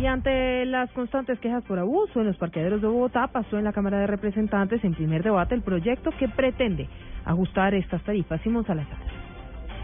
Y ante las constantes quejas por abuso en los parqueaderos de Bogotá, pasó en la Cámara de Representantes en primer debate el proyecto que pretende ajustar estas tarifas. Simón Salazar.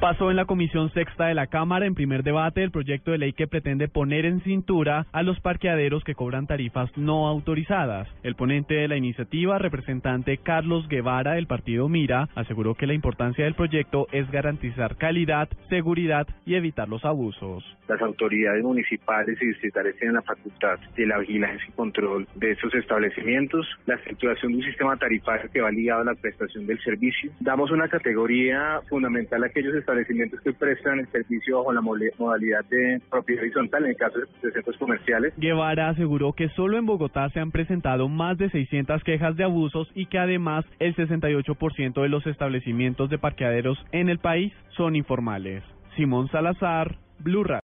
Pasó en la Comisión Sexta de la Cámara en primer debate el proyecto de ley que pretende poner en cintura a los parqueaderos que cobran tarifas no autorizadas. El ponente de la iniciativa, representante Carlos Guevara del partido Mira, aseguró que la importancia del proyecto es garantizar calidad, seguridad y evitar los abusos. Las autoridades municipales y distritales tienen la facultad de la vigilancia y control de esos establecimientos, la estructuración de un sistema tarifario que va ligado a la prestación del servicio. Damos una categoría fundamental a aquellos establecimientos que prestan el servicio bajo la modalidad de propiedad horizontal en el caso de centros comerciales. Guevara aseguró que solo en Bogotá se han presentado más de 600 quejas de abusos y que además el 68% de los establecimientos de parqueaderos en el país son informales. Simón Salazar, Blue Radio.